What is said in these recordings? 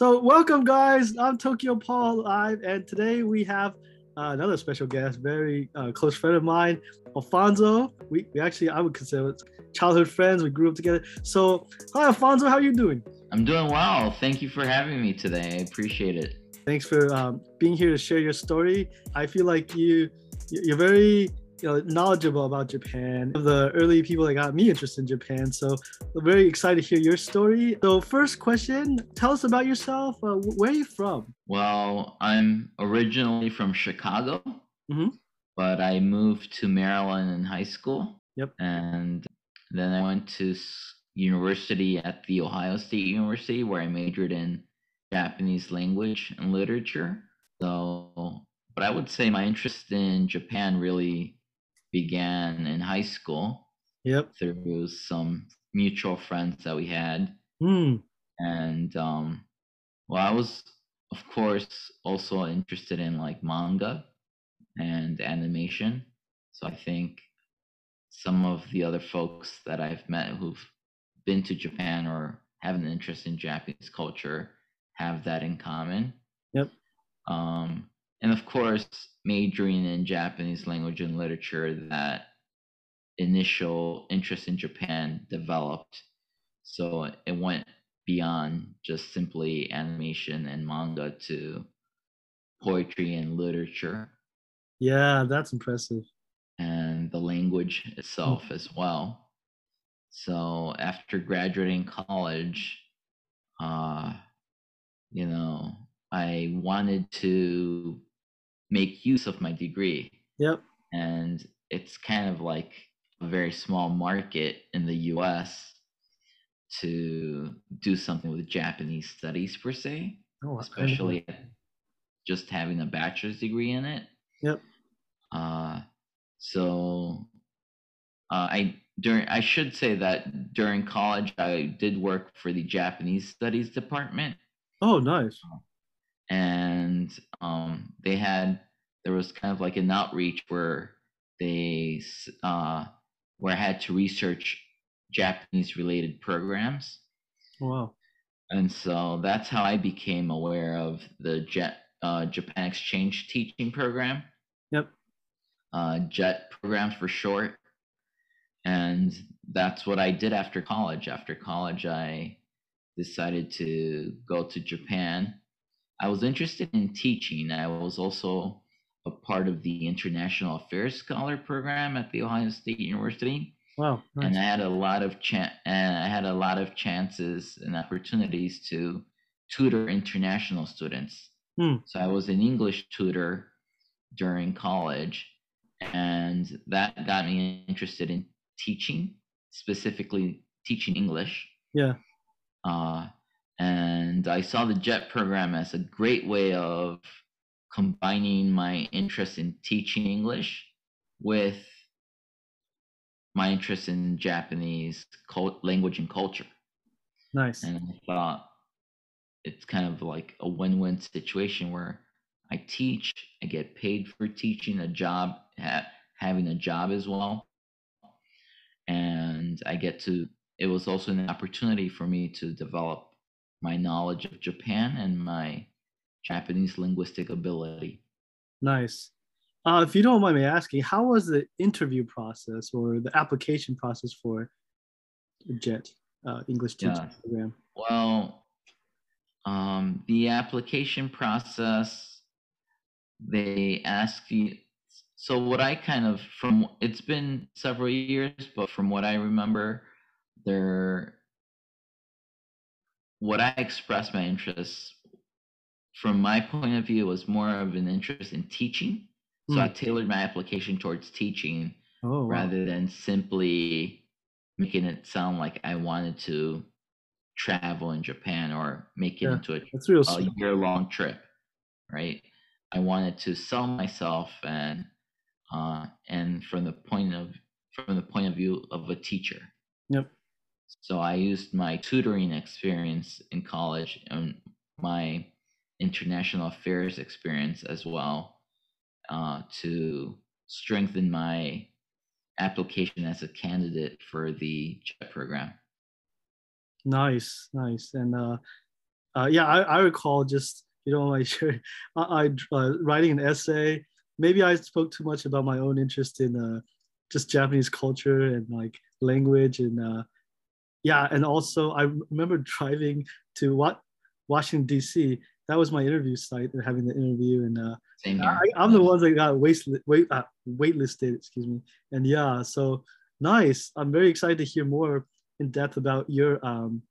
So, welcome, guys. I'm Tokyo Paul Live, and today we have uh, another special guest, very uh, close friend of mine, Alfonso. We, we actually, I would consider it childhood friends. We grew up together. So, hi, Alfonso. How are you doing? I'm doing well. Thank you for having me today. I appreciate it. Thanks for um, being here to share your story. I feel like you, you're very you know knowledgeable about Japan. The early people that got me interested in Japan. So I'm very excited to hear your story. So first question, tell us about yourself. Uh, where are you from? Well, I'm originally from Chicago, mm-hmm. but I moved to Maryland in high school. Yep. And then I went to university at the Ohio State University where I majored in Japanese language and literature. So, but I would say my interest in Japan really began in high school. Yep. Through some mutual friends that we had. Mm. And um, well, I was, of course, also interested in like manga and animation. So I think some of the other folks that I've met who've been to Japan or have an interest in Japanese culture have that in common. Yep. Um, and of course, majoring in Japanese language and literature, that initial interest in Japan developed. So it went beyond just simply animation and manga to poetry and literature. Yeah, that's impressive. And the language itself as well. So after graduating college, uh, you know, I wanted to make use of my degree. Yep. And it's kind of like a very small market in the US to do something with Japanese studies per se, oh, especially just having a bachelor's degree in it. Yep. Uh, so uh, I during I should say that during college I did work for the Japanese studies department. Oh, nice and um, they had there was kind of like an outreach where they uh, where I had to research Japanese related programs. Wow. And so that's how I became aware of the Jet uh, Japan Exchange Teaching Program. Yep. Uh, JET program for short. And that's what I did after college. After college, I decided to go to Japan I was interested in teaching. I was also a part of the International Affairs Scholar Program at the Ohio State University. Wow! Nice. And I had a lot of cha- and I had a lot of chances and opportunities to tutor international students. Hmm. So I was an English tutor during college, and that got me interested in teaching, specifically teaching English. Yeah. Uh, and I saw the JET program as a great way of combining my interest in teaching English with my interest in Japanese cult- language and culture. Nice. And I thought it's kind of like a win-win situation where I teach, I get paid for teaching a job, ha- having a job as well, and I get to. It was also an opportunity for me to develop my knowledge of Japan and my Japanese linguistic ability. Nice. Uh, if you don't mind me asking, how was the interview process or the application process for JET uh, English teaching yeah. program? Well, um, the application process, they ask you. So what I kind of from it's been several years, but from what I remember, there what I expressed my interest from my point of view it was more of an interest in teaching. So mm. I tailored my application towards teaching oh, rather than simply making it sound like I wanted to travel in Japan or make it yeah, into a, a year long trip, right? I wanted to sell myself and uh, and from the point of from the point of view of a teacher. Yep. So I used my tutoring experience in college and my international affairs experience as well uh, to strengthen my application as a candidate for the JET program. Nice, nice. And uh, uh, yeah, I, I recall just you know like I, I uh, writing an essay. Maybe I spoke too much about my own interest in uh, just Japanese culture and like language and uh, yeah, and also I remember driving to what Washington D.C. That was my interview site and having the interview and uh, I, am the ones that got wait wait uh, waitlisted. Excuse me. And yeah, so nice. I'm very excited to hear more in depth about your um,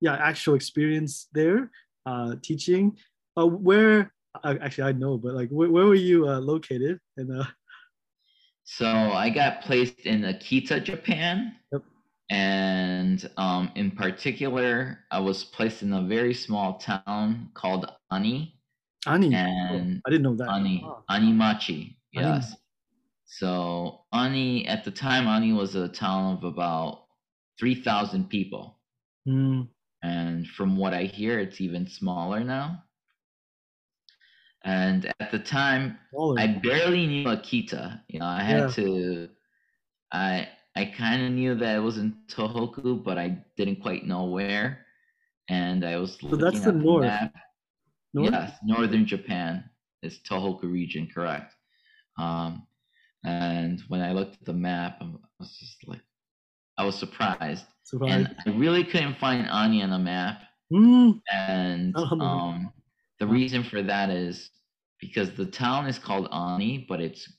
yeah actual experience there uh, teaching. Uh, where uh, actually I know, but like where, where were you uh, located? And uh, so I got placed in Akita, Japan. Yep. And um, in particular, I was placed in a very small town called Ani. Ani. And oh, I didn't know that. Ani. Oh. Animachi. Yes. Ani. So Ani, at the time, Ani was a town of about 3,000 people. Mm. And from what I hear, it's even smaller now. And at the time, smaller. I barely knew Akita. You know, I had yeah. to, I, I kind of knew that it was in Tohoku, but I didn't quite know where. And I was so that's the north. Map. north. Yes, northern Japan is Tohoku region, correct? Um, and when I looked at the map, I was just like, I was surprised. surprised. And I really couldn't find Ani on the map. Mm. And um, the reason for that is because the town is called Ani, but it's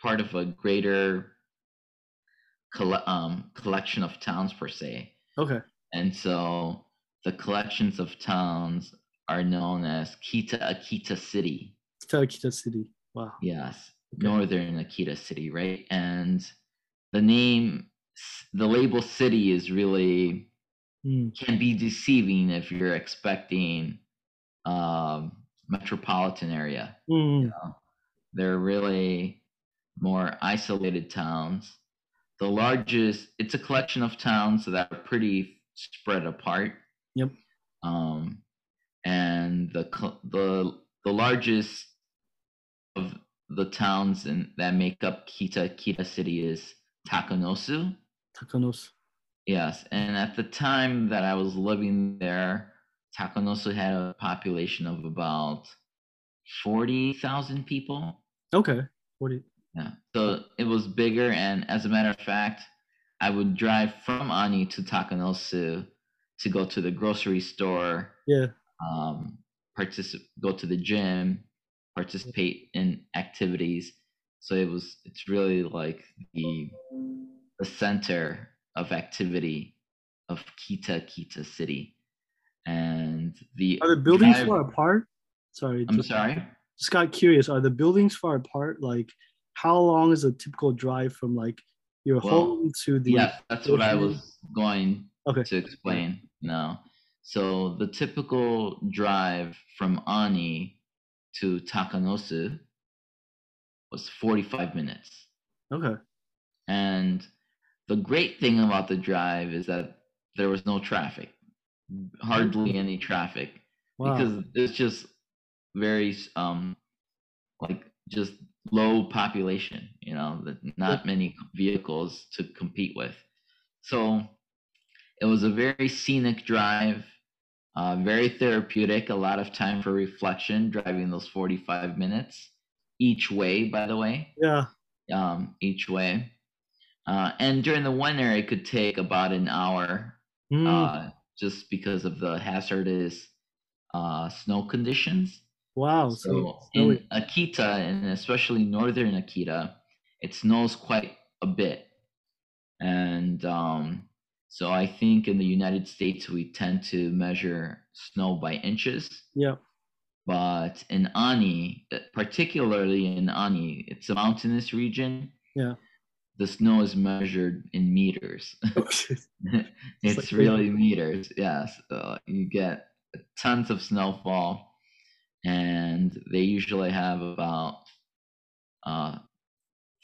part of a greater coll- um, collection of towns per se. Okay. And so the collections of towns are known as Kita Akita City. Kita Akita City. Wow. Yes. Okay. Northern Akita City, right? And the name, the label city is really mm. can be deceiving if you're expecting um, metropolitan area. Mm. You know? They're really more isolated towns the largest it's a collection of towns that are pretty spread apart. Yep. Um and the the the largest of the towns in, that make up Kita Akita city is takanosu. Takanosu. Yes and at the time that i was living there takanosu had a population of about 40,000 people. Okay 40 yeah. So it was bigger, and as a matter of fact, I would drive from Ani to Takanosu to go to the grocery store. Yeah. Um, participate, go to the gym, participate in activities. So it was. It's really like the the center of activity of Kita Akita City, and the are the buildings drive, far apart? Sorry. I'm just, sorry. Just got curious. Are the buildings far apart? Like how long is a typical drive from like your well, home to the yeah that's what i was going okay. to explain now so the typical drive from ani to takanosu was 45 minutes okay and the great thing about the drive is that there was no traffic hardly any traffic wow. because it's just very um like just low population, you know, not many vehicles to compete with. So it was a very scenic drive, uh, very therapeutic, a lot of time for reflection, driving those 45 minutes each way, by the way. Yeah. Um, each way. Uh, and during the winter, it could take about an hour mm. uh, just because of the hazardous uh, snow conditions. Wow. So in Akita, and especially northern Akita, it snows quite a bit. And um, so I think in the United States, we tend to measure snow by inches. Yeah. But in Ani, particularly in Ani, it's a mountainous region. Yeah. The snow is measured in meters. it's, it's like really meters. Yes. Uh, you get tons of snowfall and they usually have about uh,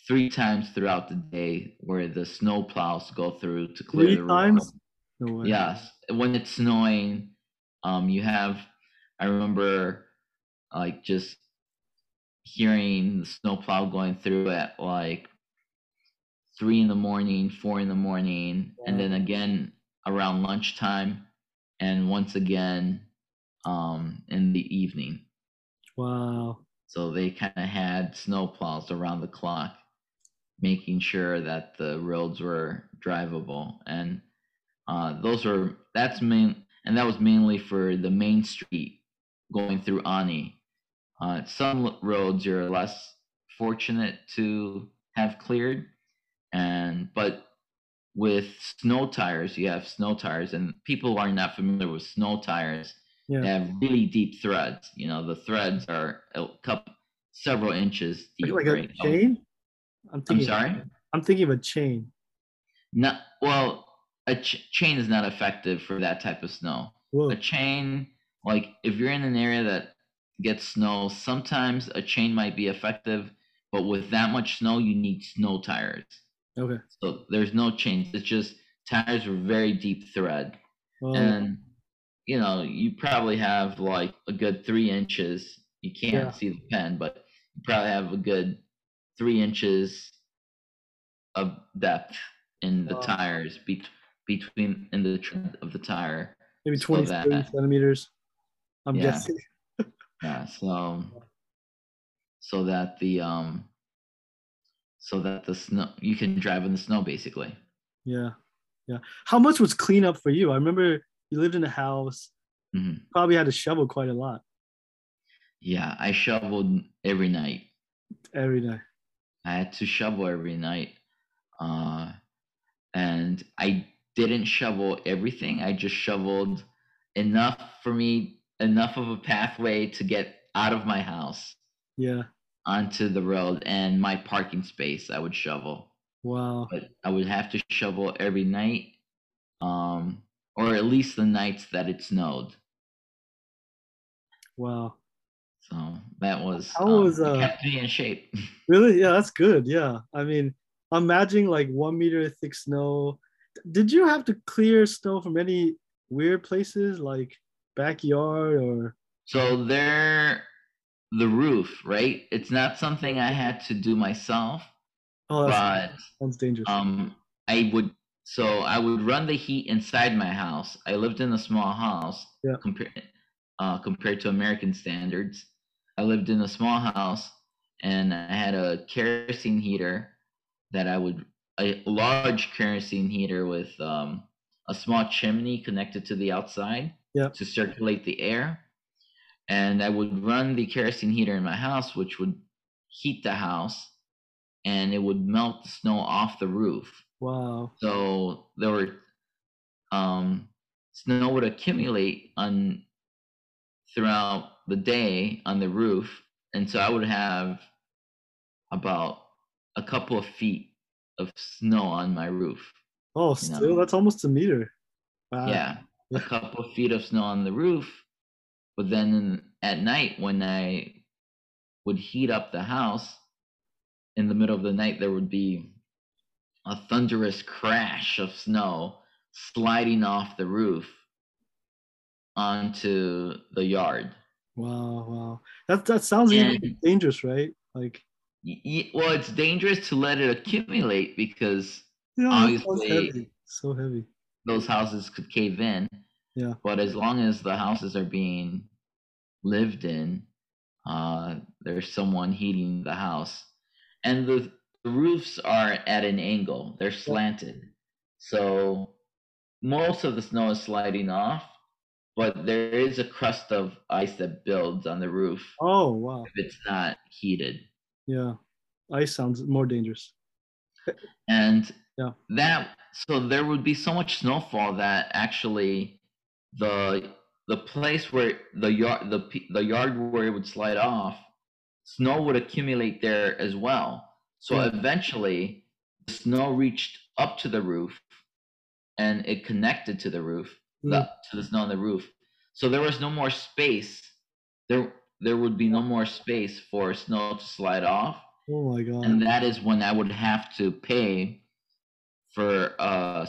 three times throughout the day where the snow plows go through to clear three the times. No yes, when it's snowing, um, you have. I remember, like just hearing the snow plow going through at like three in the morning, four in the morning, yeah. and then again around lunchtime, and once again um, in the evening. Wow. So they kind of had snow plows around the clock, making sure that the roads were drivable. And uh, those were that's main, and that was mainly for the main street going through Ani. Uh, some roads you're less fortunate to have cleared, and but with snow tires, you have snow tires, and people are not familiar with snow tires. Yeah. They have really deep threads. You know, the threads are a couple, several inches deep. like a right? chain? I'm I'm sorry. I'm thinking of a chain. Not well. A ch- chain is not effective for that type of snow. Whoa. A chain, like if you're in an area that gets snow, sometimes a chain might be effective, but with that much snow, you need snow tires. Okay. So there's no chains. It's just tires with very deep thread. And you know you probably have like a good three inches you can't Yeah. see the pen but you probably have a good three inches of depth in the Wow. tires be- between in the tread of the tire maybe so 20, that- centimeters. I'm Yeah. guessing. yeah so so that the um so that the snow you can drive in the snow basically Yeah. Yeah. How much was cleanup for you? I remember you lived in a house, Mhm. probably had to shovel quite a lot yeah i shoveled every night Every night. I had to shovel every night. Uh, and I didn't shovel everything. I just shoveled enough for me, enough of a pathway to get out of my house Yeah. onto the road and my parking space. I would shovel, Wow. but I would have to shovel every night, um, or at least the nights that it snowed. Wow. So that was, How um, was, uh, kept me in shape. Really? Yeah, that's good. Yeah. I mean, imagine like one meter thick snow. Did you have to clear snow from any weird places like backyard or So there, the roof, right? It's not something I had to do myself, oh but sounds dangerous. um, I would. So I would run the heat inside my house. I lived in a small house. Yeah. Compared, uh, compared to American standards, I lived in a small house, and I had a kerosene heater that I would a large kerosene heater with um, a small chimney connected to the outside Yeah. to circulate the air. And I would run the kerosene heater in my house, which would heat the house and it would melt the snow off the roof. Wow. So there were um, snow would accumulate on throughout the day on the roof, and so I would have about a couple of feet of snow on my roof. Oh, know. still that's almost a meter. Wow. yeah, a couple of feet of snow on the roof. But then at night, when I would heat up the house, in the middle of the night, there would be a thunderous crash of snow sliding off the roof onto the yard. Wow, wow. That that sounds even And- dangerous, right? Like Y- well, it's dangerous to let it accumulate because you know, it sounds Obviously- heavy. So heavy. those houses could cave in. Yeah. But as long as the houses are being lived in, uh, there's someone heating the house, and the, the roofs are at an angle. They're slanted, so most of the snow is sliding off, but there is a crust of ice that builds on the roof Oh wow. if it's not heated. Yeah. Ice sounds more dangerous. and Yeah. that so there would be so much snowfall that actually the the place where the yard the the yard where it would slide off snow would accumulate there as well so Yeah. eventually the snow reached up to the roof and it connected to the roof hmm. the, to the snow on the roof. So there was no more space. There there would be no more space for snow to slide off. Oh my god. and that is when I would have to pay for a,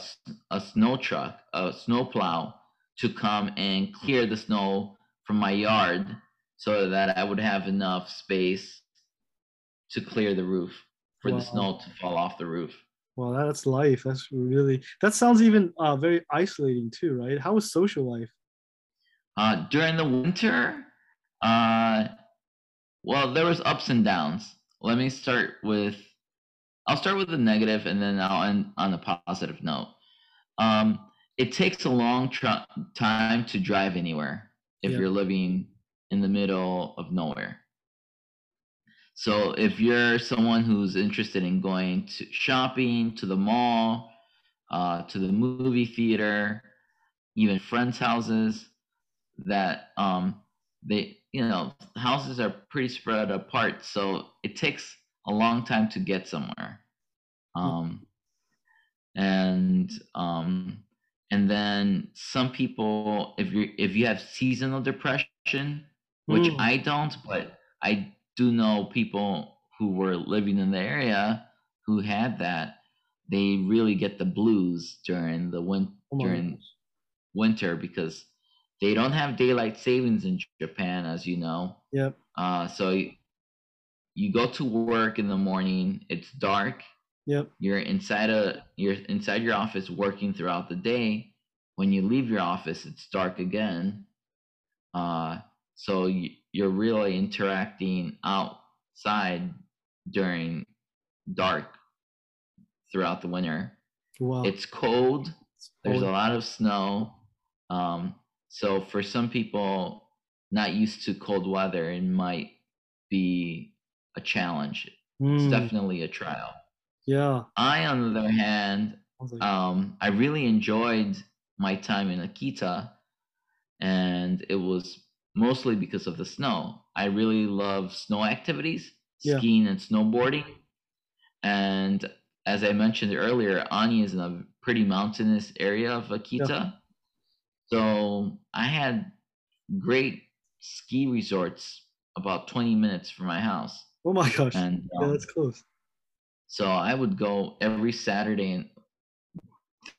a snow truck, a snow plow, to come and clear the snow from my yard so that I would have enough space to clear the roof for Wow. the snow to fall off the roof. Well, that's life. That's really that sounds even uh, very isolating too, right? How was social life? Uh, during the winter, uh, well, there was ups and downs. Let me start with, I'll start with the negative and then I'll end on a positive note. Um, it takes a long tr- time to drive anywhere if you're living in the middle of nowhere. So if you're someone who's interested in going to shopping, to the mall, uh, to the movie theater, even friends' houses, that um, they you know houses are pretty spread apart, so it takes a long time to get somewhere. Um, and um, and then some people, if you if you have seasonal depression, which Mm. I don't, but I do know people who were living in the area who had that. They really get the blues during the win Oh during winter because they don't have daylight savings in Japan, as you know. Yep. Uh, so you, you go to work in the morning. It's dark. Yep. You're inside a you're inside your office working throughout the day. When you leave your office, it's dark again. Uh, so you, you're really interacting outside during dark throughout the winter. Wow. It's cold. There's a lot of snow. Um, so for some people not used to cold weather, it might be a challenge. It's mm, definitely a trial. yeah. I, on the other hand, um, I really enjoyed my time in Akita, and it was mostly because of the snow. I really love snow activities, Yeah. skiing and snowboarding. And as I mentioned earlier, Ani is in a pretty mountainous area of Akita. So I had great ski resorts about 20 minutes from my house. oh my gosh. And yeah, um, that's close. so I would go every Saturday and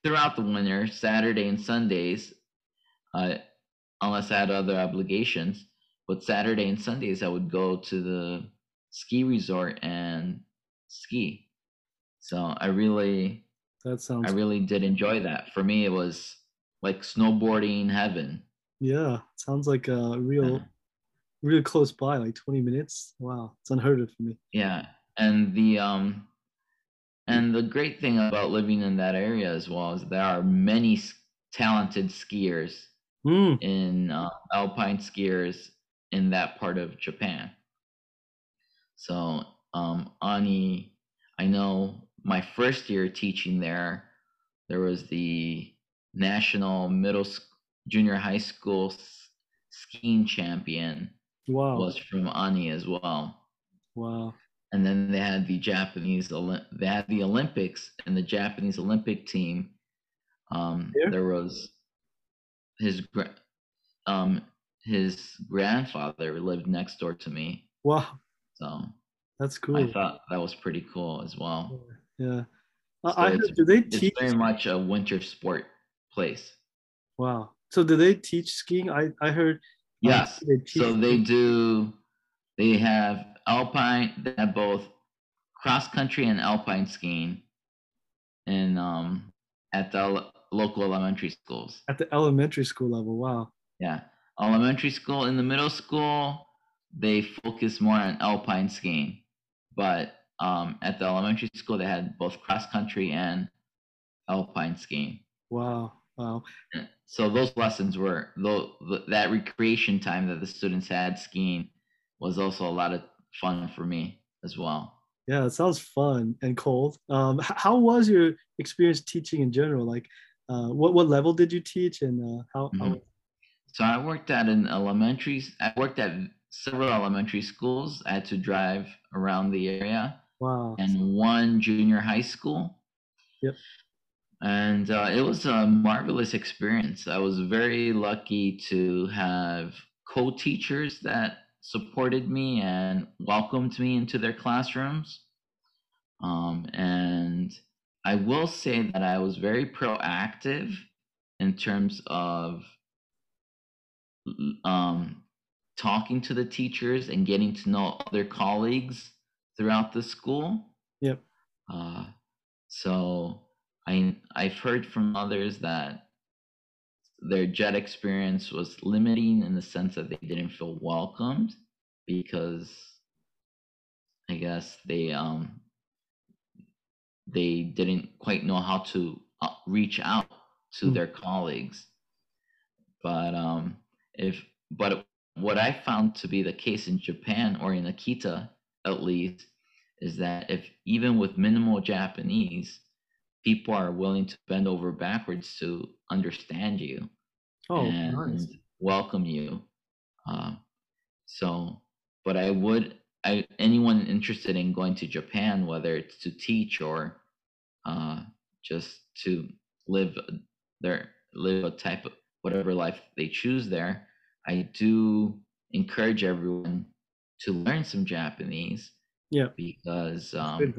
throughout the winter, Saturday and Sundays, uh, unless I had other obligations. But Saturday and Sundays, I would go to the ski resort and ski. So I really, That sounds. I really did enjoy that. For me, it was like snowboarding heaven. yeah. Sounds like a real, Yeah. real close by, like 20 minutes. Wow. It's unheard of for me. Yeah, and the um, and the great thing about living in that area as well is there are many talented skiers Mm, in uh, alpine skiers in that part of Japan. So um, Ani, I know my first year teaching there, there was the national middle junior high school s- skiing champion wow. was from Ani as well Wow. and then they had the Japanese they had the Olympics and the Japanese Olympic team. Um, Here? there was his gra- um his grandfather lived next door to me, Wow. so That's cool. I thought that was pretty cool as well. Yeah. I, So I it's- heard, do they It's teach? very much a winter sport place. Wow. So do they teach skiing? I, I heard. Yes. they So they do. They have alpine. They have both cross country and alpine skiing, and um at the local elementary schools. at the elementary school level. Wow. Yeah, elementary school. In the middle school, they focus more on alpine skiing, but um at the elementary school they had both cross country and alpine skiing. Wow. Wow. So those lessons were though that recreation time that the students had skiing was also a lot of fun for me as well. Yeah, it sounds fun and cold. Um, how was your experience teaching in general? Like, uh, what what level did you teach, and uh, how? how Mhm. So I worked at an elementary. I worked at several elementary schools. I had to drive around the area wow. and one junior high school. Yep. And uh, it was a marvelous experience. I was very lucky to have co-teachers that supported me and welcomed me into their classrooms. Um, and I will say that I was very proactive in terms of um, talking to the teachers and getting to know other colleagues throughout the school. Yep. Uh, so I I've heard from others that their jet experience was limiting in the sense that they didn't feel welcomed because I guess they um they didn't quite know how to uh, reach out to mm. their colleagues. But um if but what I found to be the case in Japan or in Akita at least is that if even with minimal Japanese, people are willing to bend over backwards to understand you oh, and nice. welcome you. Uh, so, but I would, I anyone interested in going to Japan, whether it's to teach or uh, just to live their live a type of whatever life they choose there, I do encourage everyone to learn some Japanese. Yeah, because um,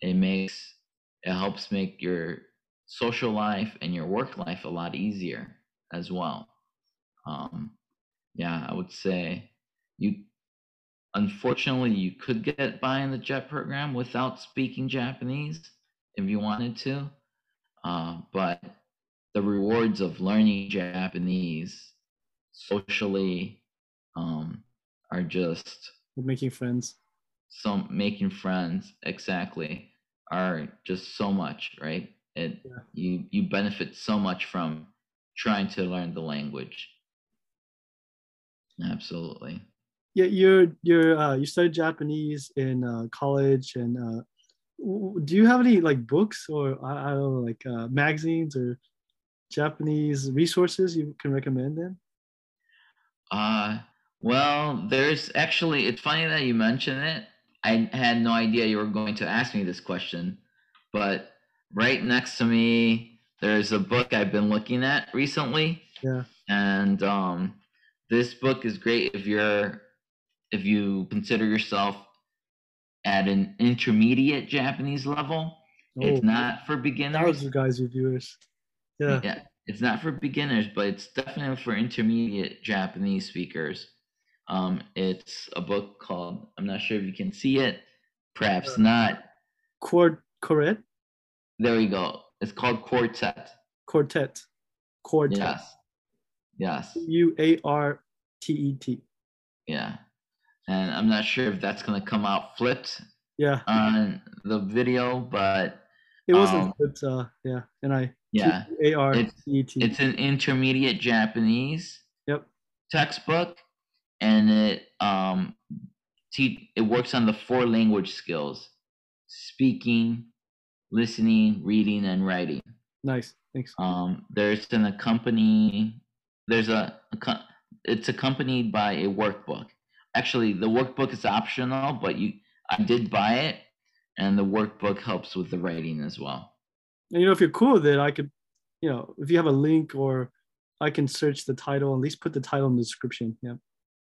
it makes it helps make your social life and your work life a lot easier as well. Um, yeah, I would say you unfortunately you could get by in the jet program without speaking Japanese if you wanted to. Uh, but the rewards of learning Japanese socially um, are just making friends. Some making friends exactly are just so much, right? It yeah. you you benefit so much from trying to learn the language. Absolutely. Yeah, you're you're uh, you studied Japanese in uh, college, and uh, do you have any like books or I, I don't know like uh, magazines or Japanese resources you can recommend? Then. Uh well, there's actually it's funny that you mention it. I had no idea you were going to ask me this question, but right next to me there's a book I've been looking at recently. Yeah. And um, this book is great if you're if you consider yourself at an intermediate Japanese level. Oh, it's not for beginners. Thousands guys, viewers. Yeah. Yeah. It's not for beginners, but it's definitely for intermediate Japanese speakers. Um, it's a book called I'm not sure if you can see it, perhaps not. Quart Quartet. There we go. It's called Quartet. Quartet. Quartet. Yes. Yes. U A R T E T. Yeah. And I'm not sure if that's gonna come out flipped. Yeah. On the video, but it wasn't um, flipped. Uh, yeah. And I. Yeah. A R E T. It's an intermediate Japanese. Yep. Textbook, and it um, te- it works on the four language skills: speaking, listening, reading, and writing. Nice. Thanks. Um, there's an accompany. There's a, a it's accompanied by a workbook. Actually, the workbook is optional, but you I did buy it, and the workbook helps with the writing as well. And you know, if you're cool with it, I could, you know, if you have a link or I can search the title, at least put the title in the description. Yeah.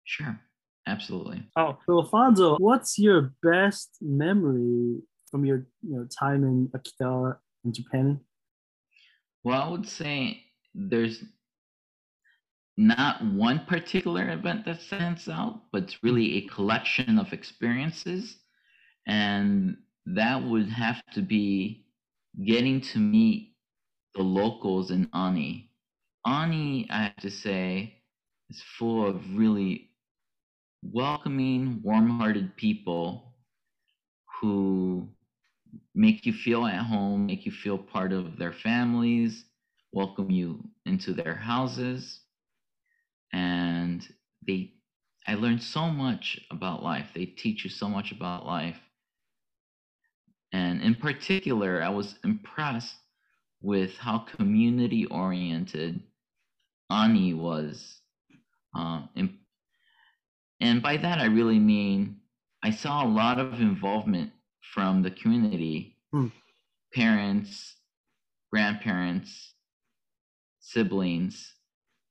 Sure. Absolutely. Oh, so Alfonso, what's your best memory from your you know time in Akita in Japan? Well, I would say there's not one particular event that stands out, but it's really a collection of experiences. And that would have to be getting to meet the locals in Ani. Ani, I have to say, is full of really welcoming, warm hearted people who make you feel at home, make you feel part of their families, welcome you into their houses. And they, I learned so much about life. They teach you so much about life. And in particular, I was impressed with how community oriented Ani was. Uh, and by that, I really mean I saw a lot of involvement from the community hmm. parents, grandparents, siblings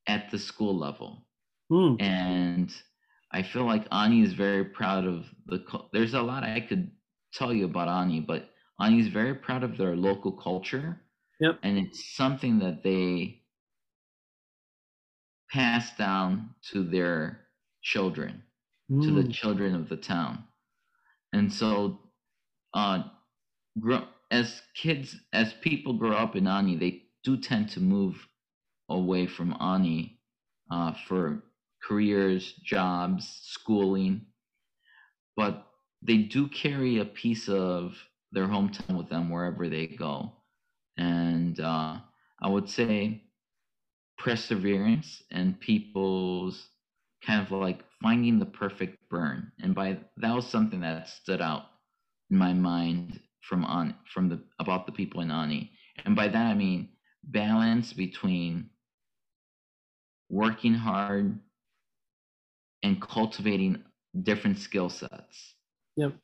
at the school level. Hmm. And I feel like Ani is very proud of the. There's a lot I could tell you about Ani, but Ani is very proud of their local culture. Yep. And it's something that they pass down to their children, mm. to the hmm. children of the town. And so, uh, grow, as kids, as people grow up in Ani, they do tend to move away from Ani uh, for careers, jobs, schooling, but they do carry a piece of their hometown with them wherever they go. And uh, I would say perseverance and people's kind of like finding the perfect burn. And by that was something that stood out in my mind from on from the about the people in Ani. And by that I mean balance between working hard and cultivating different skill sets. Yep.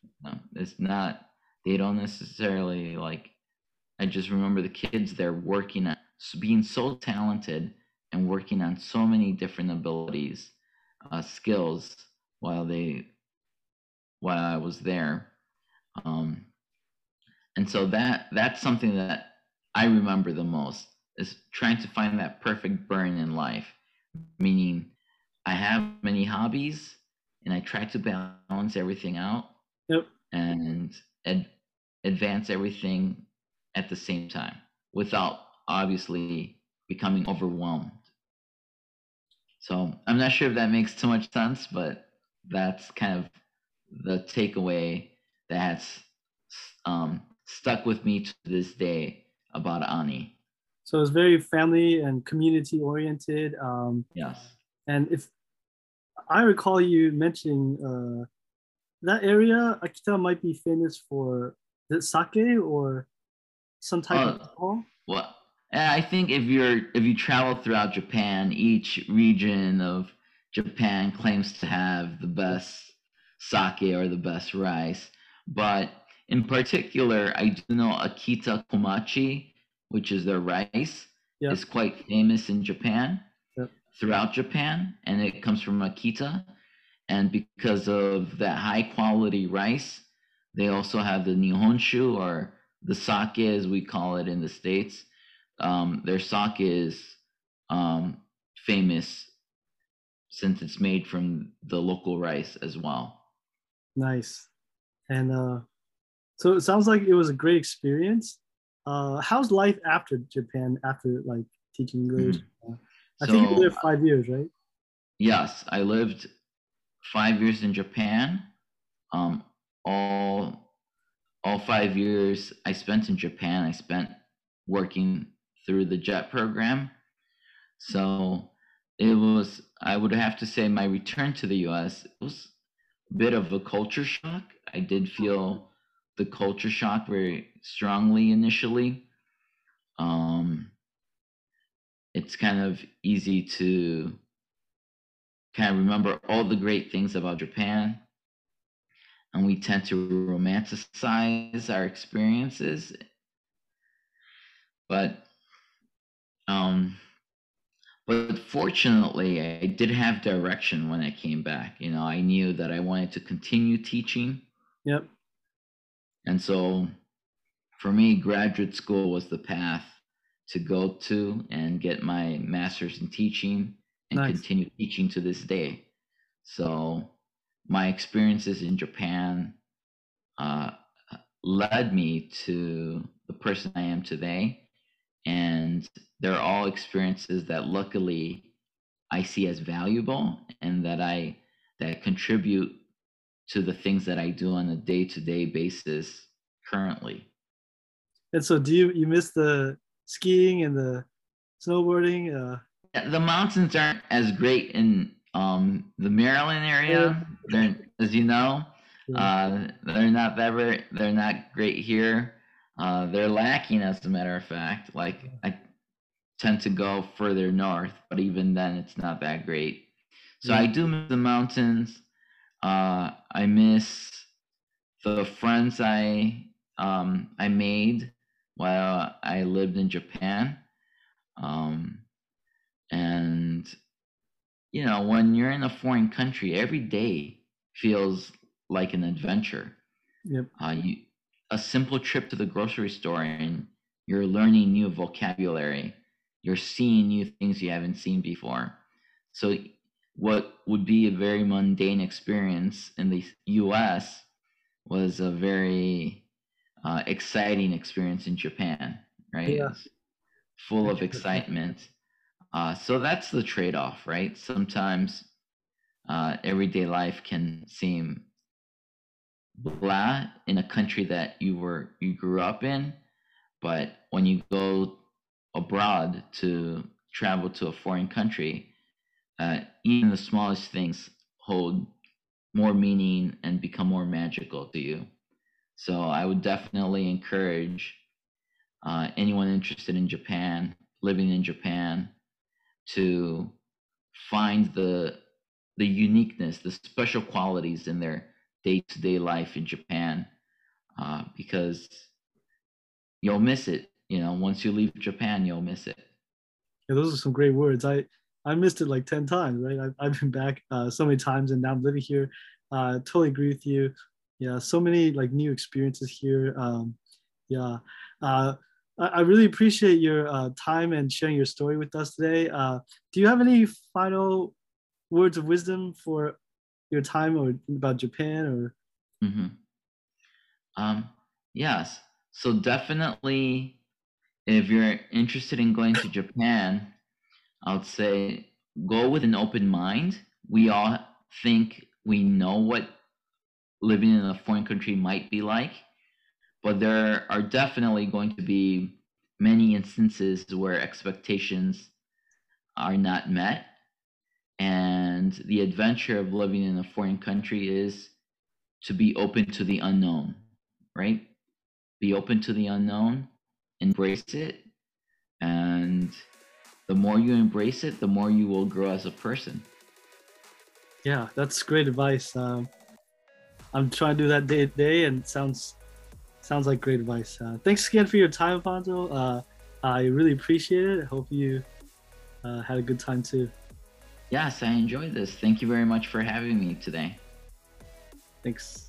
it's not they don't necessarily like I just remember the kids there working at being so talented and working on so many different abilities, uh, skills while they while I was there. Um, and so that that's something that I remember the most is trying to find that perfect burn in life, meaning I have many hobbies and I try to balance everything out yep. and ad- advance everything at the same time without obviously becoming overwhelmed. So I'm not sure if that makes too much sense, but that's kind of the takeaway that's um, stuck with me to this day about Ani. So it's very family and community oriented. Um, yes. And if I recall you mentioning uh, that area, Akita might be famous for the sake or some type uh, of alcohol. Well, I think if you're if you travel throughout Japan, each region of Japan claims to have the best sake or the best rice. But in particular, I do know Akita Komachi, which is their rice, yep. is quite famous in Japan, yep. throughout Japan, and it comes from Akita. And because of that high quality rice, they also have the Nihonshu or the sake, as we call it in the States. Um, their sake is um, famous since it's made from the local rice as well. Nice. And uh, so it sounds like it was a great experience. Uh, how's life after Japan, after like teaching English? Mm-hmm. Uh, I so, think you lived five years, right? Yes, I lived five years in Japan. Um, all all five years I spent in Japan, I spent working through the JET program. So it was, I would have to say, my return to the US was a bit of a culture shock. I did feel the culture shock very strongly initially. Um, it's kind of easy to kind of remember all the great things about Japan. And we tend to romanticize our experiences. But um, but fortunately, I did have direction when I came back. You know, I knew that I wanted to continue teaching. Yep. And so for me, graduate school was the path to go to and get my master's in teaching and nice. continue teaching to this day. So my experiences in Japan uh, led me to the person I am today. And they're all experiences that luckily I see as valuable and that I that contribute to the things that I do on a day-to-day basis currently. And so do you you miss the skiing and the snowboarding? Uh... The mountains aren't as great in um, the Maryland area. They're, as you know, uh, they're not ever they're not great here. Uh, they're lacking, as a matter of fact. Like I tend to go further north, but even then, it's not that great. So yeah. I do miss the mountains. Uh, I miss the friends I um, I made while I lived in Japan. Um, and you know, when you're in a foreign country, every day feels like an adventure. Yep. Uh, you a simple trip to the grocery store and you're learning new vocabulary you're seeing new things you haven't seen before. So, what would be a very mundane experience in the US was a very uh, exciting experience in Japan, right? Yeah. Full of excitement. Uh, so that's the trade off, right? Sometimes uh, everyday life can seem blah in a country that you were you grew up in, but when you go abroad to travel to a foreign country, uh, even the smallest things hold more meaning and become more magical to you. So I would definitely encourage uh, anyone interested in Japan, living in Japan, to find the the uniqueness, the special qualities in their day-to-day life in Japan, uh, because you'll miss it. You know, once you leave Japan, you'll miss it. Yeah, those are some great words. I I missed it like ten times. Right, I've, I've been back uh, so many times, and now I'm living here. Uh, totally agree with you. Yeah, so many like new experiences here. Um, yeah, uh, I, I really appreciate your uh, time and sharing your story with us today. Uh, do you have any final words of wisdom for your time or about Japan or? Mm-hmm. Um, yes. So definitely, if you're interested in going to Japan, I would say go with an open mind. We all think we know what living in a foreign country might be like, but there are definitely going to be many instances where expectations are not met and the adventure of living in a foreign country is to be open to the unknown, right? Be open to the unknown, embrace it, and the more you embrace it, the more you will grow as a person. Yeah, that's great advice. Um, I'm trying to do that day to day, and sounds sounds like great advice. Uh, thanks again for your time, Alfonso. Uh, I really appreciate it. I hope you uh, had a good time too. Yes, I enjoyed this. Thank you very much for having me today. Thanks.